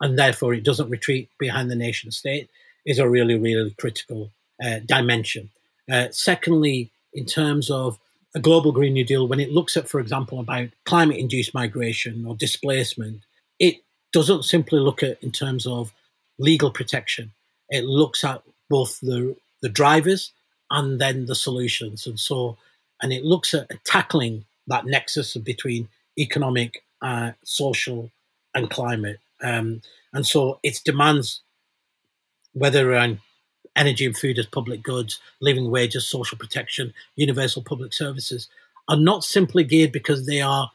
and therefore it doesn't retreat behind the nation state is a really, really critical uh, dimension. Uh, secondly, in terms of a global Green New Deal, when it looks at, for example, about climate induced migration or displacement, it doesn't simply look at in terms of legal protection. It looks at both the, the drivers and then the solutions. And so, and it looks at tackling that nexus between economic, uh, social, and climate. Um, and so its demands, whether around energy and food as public goods, living wages, social protection, universal public services, are not simply geared because they are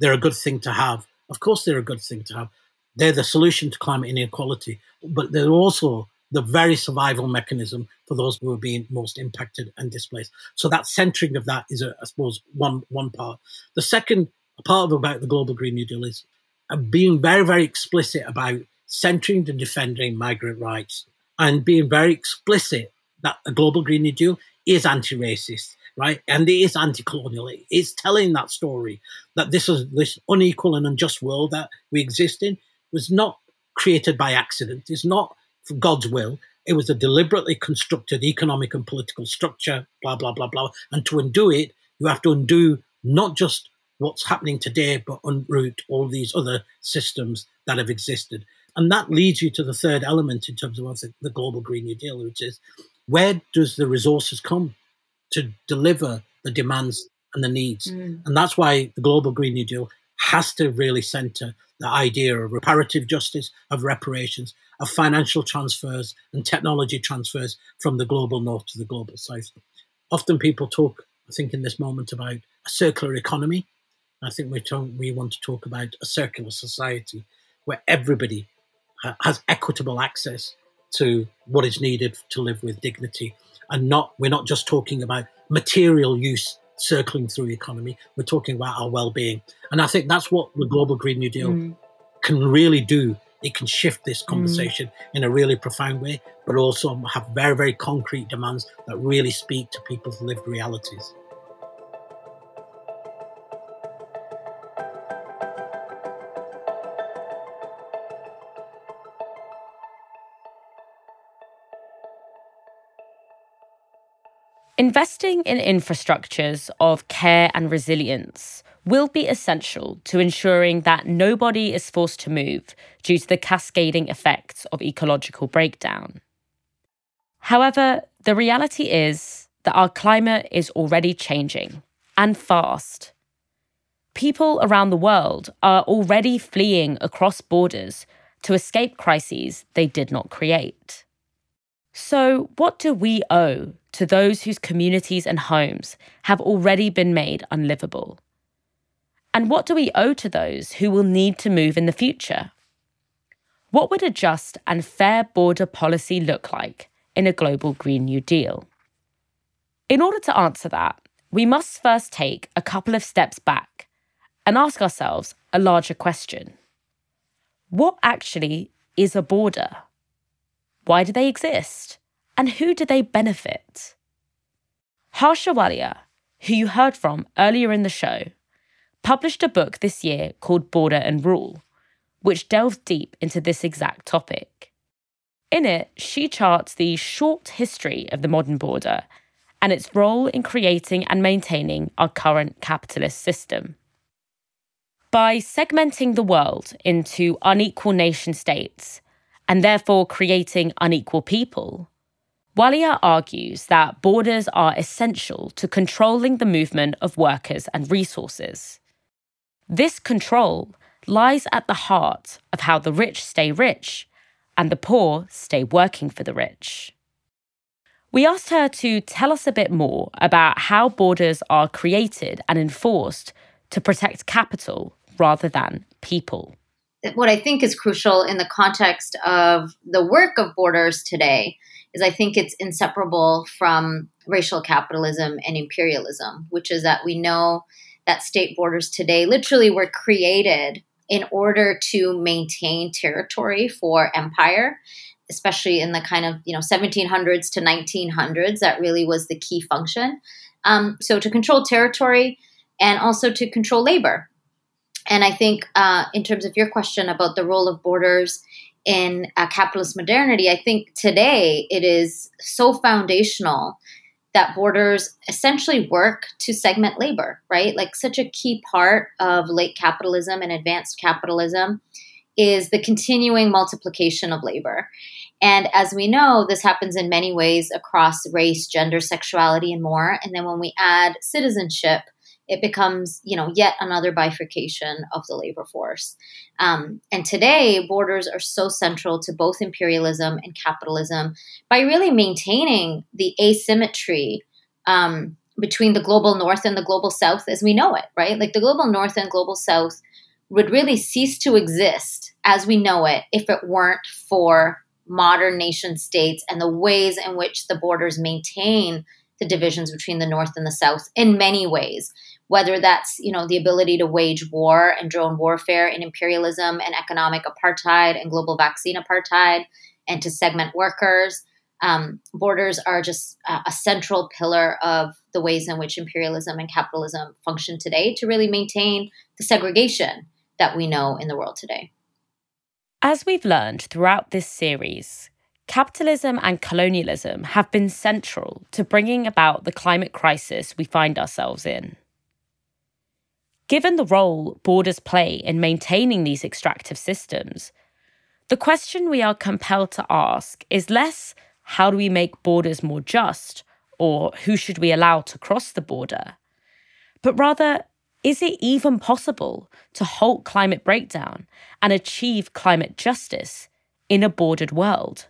they're a good thing to have. Of course, they're a good thing to have. They're the solution to climate inequality, but they're also the very survival mechanism for those who are being most impacted and displaced. So that centering of that is, a, I suppose, one one part. The second part about the Global Green New Deal is uh, being very, very explicit about centering and defending migrant rights and being very explicit that a global Green New Deal is anti-racist, right? And it is anti-colonial. It's telling that story that this is this unequal and unjust world that we exist in was not created by accident. It's not God's will. It was a deliberately constructed economic and political structure, blah, blah, blah, blah. And to undo it, you have to undo not just what's happening today, but unroot all these other systems that have existed. And that leads you to the third element in terms of the, the global Green New Deal, which is where does the resources come to deliver the demands and the needs? Mm. And that's why the global Green New Deal has to really center the idea of reparative justice, of reparations, of financial transfers and technology transfers from the global north to the global south. Often people talk, I think, in this moment about a circular economy. I think we, we want to talk about a circular society where everybody has equitable access to what is needed to live with dignity and not we're not just talking about material use circling through the economy we're talking about our well-being and i think that's what the global green new deal mm. can really do it can shift this mm. conversation mm. in a really profound way but also have very very concrete demands that really speak to people's lived realities Investing in infrastructures of care and resilience will be essential to ensuring that nobody is forced to move due to the cascading effects of ecological breakdown. However, the reality is that our climate is already changing, and fast. People around the world are already fleeing across borders to escape crises they did not create. So, what do we owe to those whose communities and homes have already been made unlivable? And what do we owe to those who will need to move in the future? What would a just and fair border policy look like in a global Green New Deal? In order to answer that, we must first take a couple of steps back and ask ourselves a larger question What actually is a border? Why do they exist? And who do they benefit? Harsha Walia, who you heard from earlier in the show, published a book this year called Border and Rule, which delves deep into this exact topic. In it, she charts the short history of the modern border and its role in creating and maintaining our current capitalist system. By segmenting the world into unequal nation states and therefore creating unequal people, Walia argues that borders are essential to controlling the movement of workers and resources. This control lies at the heart of how the rich stay rich and the poor stay working for the rich. We asked her to tell us a bit more about how borders are created and enforced to protect capital rather than people what I think is crucial in the context of the work of borders today is I think it's inseparable from racial capitalism and imperialism, which is that we know that state borders today literally were created in order to maintain territory for empire especially in the kind of you know 1700s to 1900s that really was the key function. Um, so to control territory and also to control labor. And i think uh, in terms of your question about the role of borders in uh, capitalist modernity i think today it is so foundational that borders essentially work to segment labor right like such a key part of late capitalism and advanced capitalism is the continuing multiplication of labor. And as we know, this happens in many ways across race, gender, sexuality, and more. And then when we add citizenship, it becomes, you know, yet another bifurcation of the labor force. Um, and today, borders are so central to both imperialism and capitalism by really maintaining the asymmetry um, between the global north and the global south as we know it, right? Like the global north and global south would really cease to exist as we know it if it weren't for modern nation states and the ways in which the borders maintain the divisions between the north and the south in many ways whether that's you know the ability to wage war and drone warfare and imperialism and economic apartheid and global vaccine apartheid and to segment workers um, borders are just a, a central pillar of the ways in which imperialism and capitalism function today to really maintain the segregation that we know in the world today. As we've learned throughout this series, capitalism and colonialism have been central to bringing about the climate crisis we find ourselves in. Given the role borders play in maintaining these extractive systems, the question we are compelled to ask is less how do we make borders more just or who should we allow to cross the border, but rather is it even possible to halt climate breakdown and achieve climate justice in a bordered world?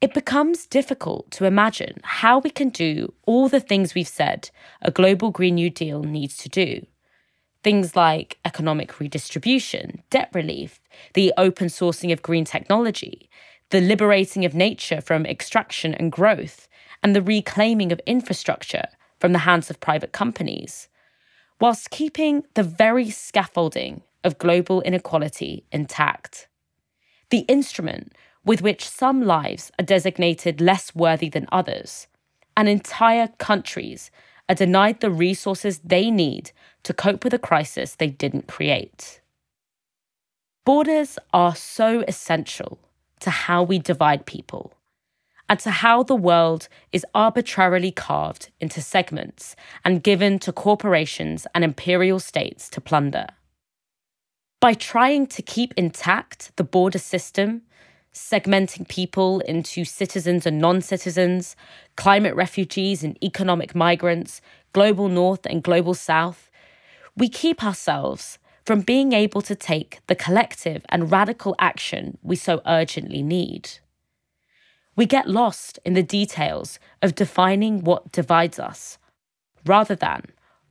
It becomes difficult to imagine how we can do all the things we've said a global Green New Deal needs to do. Things like economic redistribution, debt relief, the open sourcing of green technology, the liberating of nature from extraction and growth, and the reclaiming of infrastructure from the hands of private companies whilst keeping the very scaffolding of global inequality intact. The instrument with which some lives are designated less worthy than others, and entire countries are denied the resources they need to cope with a crisis they didn't create. Borders are so essential to how we divide people and to how the world is arbitrarily carved into segments and given to corporations and imperial states to plunder. By trying to keep intact the border system, segmenting people into citizens and non citizens, climate refugees and economic migrants, global north and global south, we keep ourselves from being able to take the collective and radical action we so urgently need we get lost in the details of defining what divides us rather than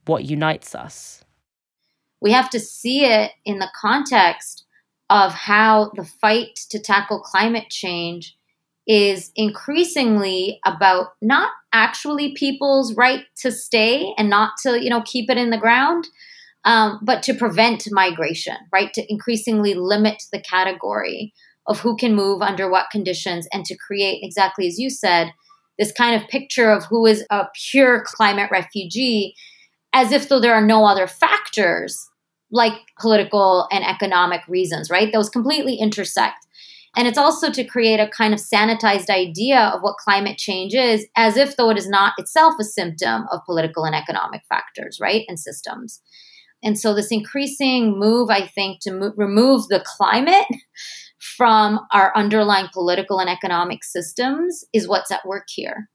what unites us. We have to see it in the context of how the fight to tackle climate change is increasingly about not actually people's right to stay and not to you know keep it in the ground um, but to prevent migration right? To increasingly limit the category of who can move under what conditions and to create, exactly as you said, this kind of picture of who is a pure climate refugee as if though there are no other factors like political and economic reasons, right? Those completely intersect. And it's also to create a kind of sanitized idea of what climate change is, as if though it is not itself a symptom of political and economic factors, right? And systems. And so, this increasing move, I think, to mo- remove the climate from our underlying political and economic systems is what's at work here.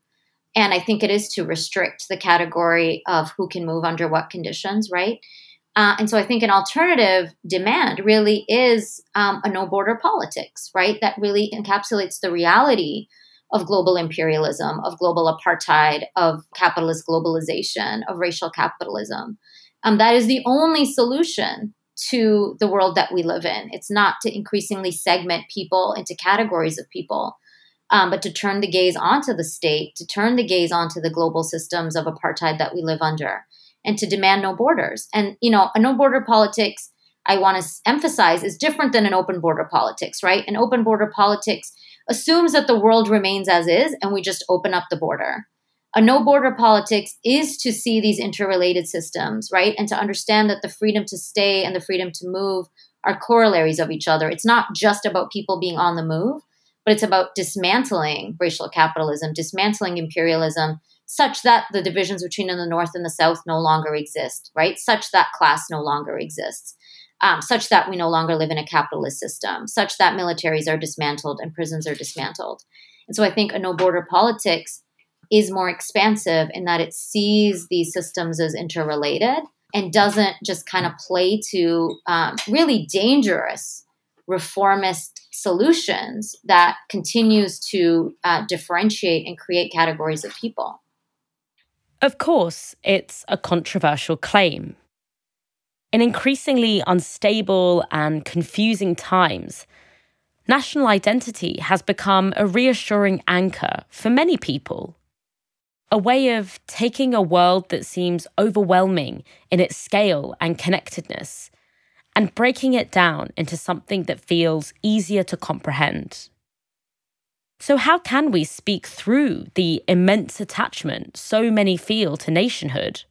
And I think it is to restrict the category of who can move under what conditions, right? Uh, and so I think an alternative demand really is um, a no border politics, right? That really encapsulates the reality of global imperialism, of global apartheid, of capitalist globalization, of racial capitalism. Um, that is the only solution to the world that we live in. It's not to increasingly segment people into categories of people, um, but to turn the gaze onto the state, to turn the gaze onto the global systems of apartheid that we live under, and to demand no borders. And, you know, a no border politics I want to emphasize is different than an open border politics, right? An open border politics assumes that the world remains as is and we just open up the border. A no border politics is to see these interrelated systems, right? And to understand that the freedom to stay and the freedom to move are corollaries of each other. It's not just about people being on the move, but it's about dismantling racial capitalism, dismantling imperialism, such that the divisions between the North and the South no longer exist, right? Such that class no longer exists um, such that we no longer live in a capitalist system, such that militaries are dismantled and prisons are dismantled. And so I think a no border politics is more expansive in that it sees these systems as interrelated and doesn't just kind of play to um, really dangerous reformist solutions that continues to uh, differentiate and create categories of people. Of course, it's a controversial claim. In increasingly unstable and confusing times, national identity has become a reassuring anchor for many people. A way of taking a world that seems overwhelming in its scale and connectedness and breaking it down into something that feels easier to comprehend. So, how can we speak through the immense attachment so many feel to nationhood?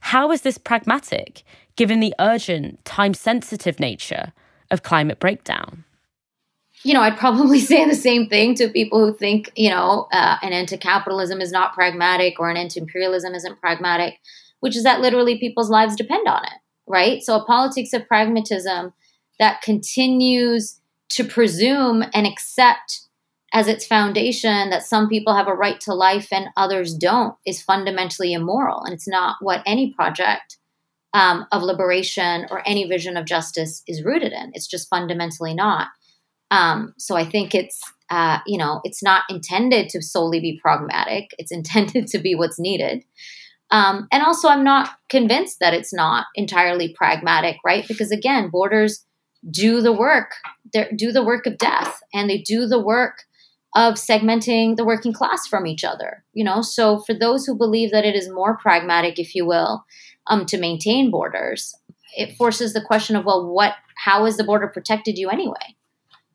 How is this pragmatic given the urgent, time sensitive nature of climate breakdown? You know, I'd probably say the same thing to people who think, you know, uh, an end to capitalism is not pragmatic or an end to imperialism isn't pragmatic, which is that literally people's lives depend on it, right? So a politics of pragmatism that continues to presume and accept as its foundation that some people have a right to life and others don't is fundamentally immoral. And it's not what any project um, of liberation or any vision of justice is rooted in. It's just fundamentally not. Um, so I think it's uh, you know it's not intended to solely be pragmatic. It's intended to be what's needed. Um, and also, I'm not convinced that it's not entirely pragmatic, right? Because again, borders do the work, they do the work of death, and they do the work of segmenting the working class from each other. You know, so for those who believe that it is more pragmatic, if you will, um, to maintain borders, it forces the question of well, what? How has the border protected you anyway?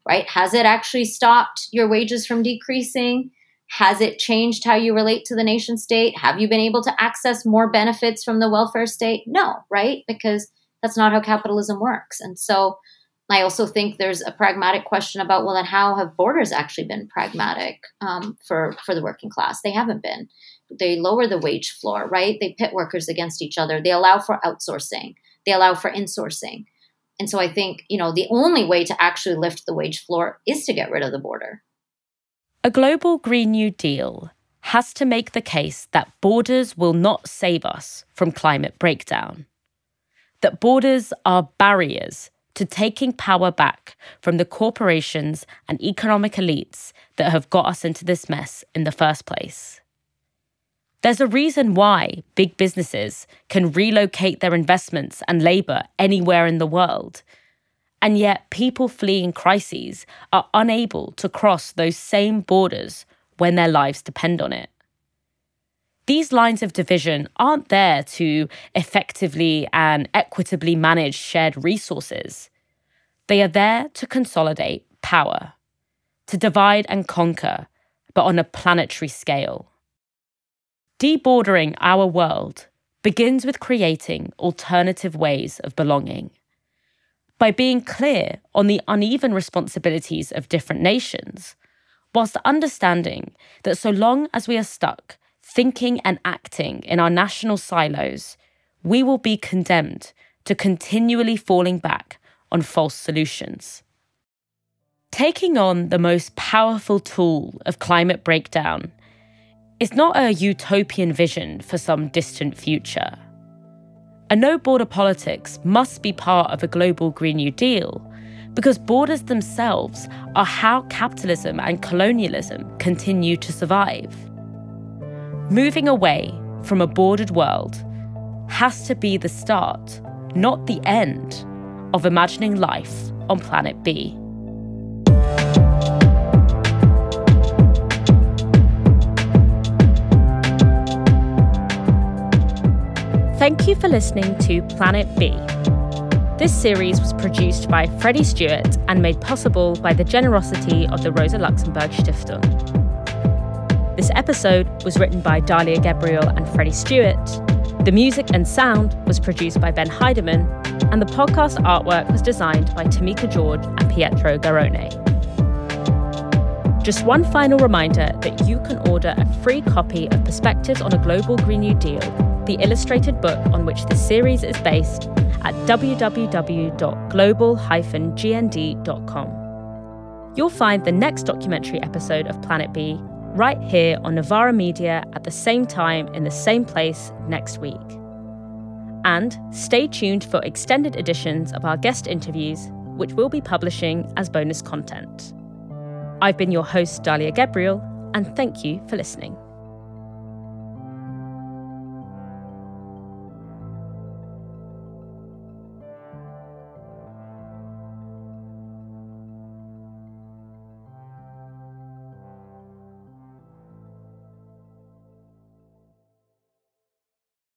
Right? Has it actually stopped your wages from decreasing? Has it changed how you relate to the nation state? Have you been able to access more benefits from the welfare state? No, right? Because that's not how capitalism works. And so I also think there's a pragmatic question about well, then how have borders actually been pragmatic um, for for the working class? They haven't been they lower the wage floor, right? They pit workers against each other. They allow for outsourcing. They allow for insourcing. And so I think, you know, the only way to actually lift the wage floor is to get rid of the border. A global Green New Deal has to make the case that borders will not save us from climate breakdown. That borders are barriers to taking power back from the corporations and economic elites that have got us into this mess in the first place. There's a reason why big businesses can relocate their investments and labour anywhere in the world. And yet, people fleeing crises are unable to cross those same borders when their lives depend on it. These lines of division aren't there to effectively and equitably manage shared resources. They are there to consolidate power, to divide and conquer, but on a planetary scale. Debordering our world begins with creating alternative ways of belonging. By being clear on the uneven responsibilities of different nations, whilst understanding that so long as we are stuck thinking and acting in our national silos, we will be condemned to continually falling back on false solutions. Taking on the most powerful tool of climate breakdown it's not a utopian vision for some distant future. A no border politics must be part of a global Green New Deal because borders themselves are how capitalism and colonialism continue to survive. Moving away from a bordered world has to be the start, not the end, of imagining life on Planet B. Thank you for listening to Planet B. This series was produced by Freddie Stewart and made possible by the generosity of the Rosa Luxemburg Stiftung. This episode was written by Dalia Gebrial and Freddie Stewart. The music and sound was produced by Ben Heidemann, and the podcast artwork was designed by Tamika George and Pietro Garone. Just one final reminder that you can order a free copy of Perspectives on a Global Green New Deal, the illustrated book on which this series is based, at www.global-gnd.com. You'll find the next documentary episode of Planet B right here on Novara Media at the same time in the same place next week. And stay tuned for extended editions of our guest interviews, which we'll be publishing as bonus content. I've been your host, Dalia Gebrial, and thank you for listening.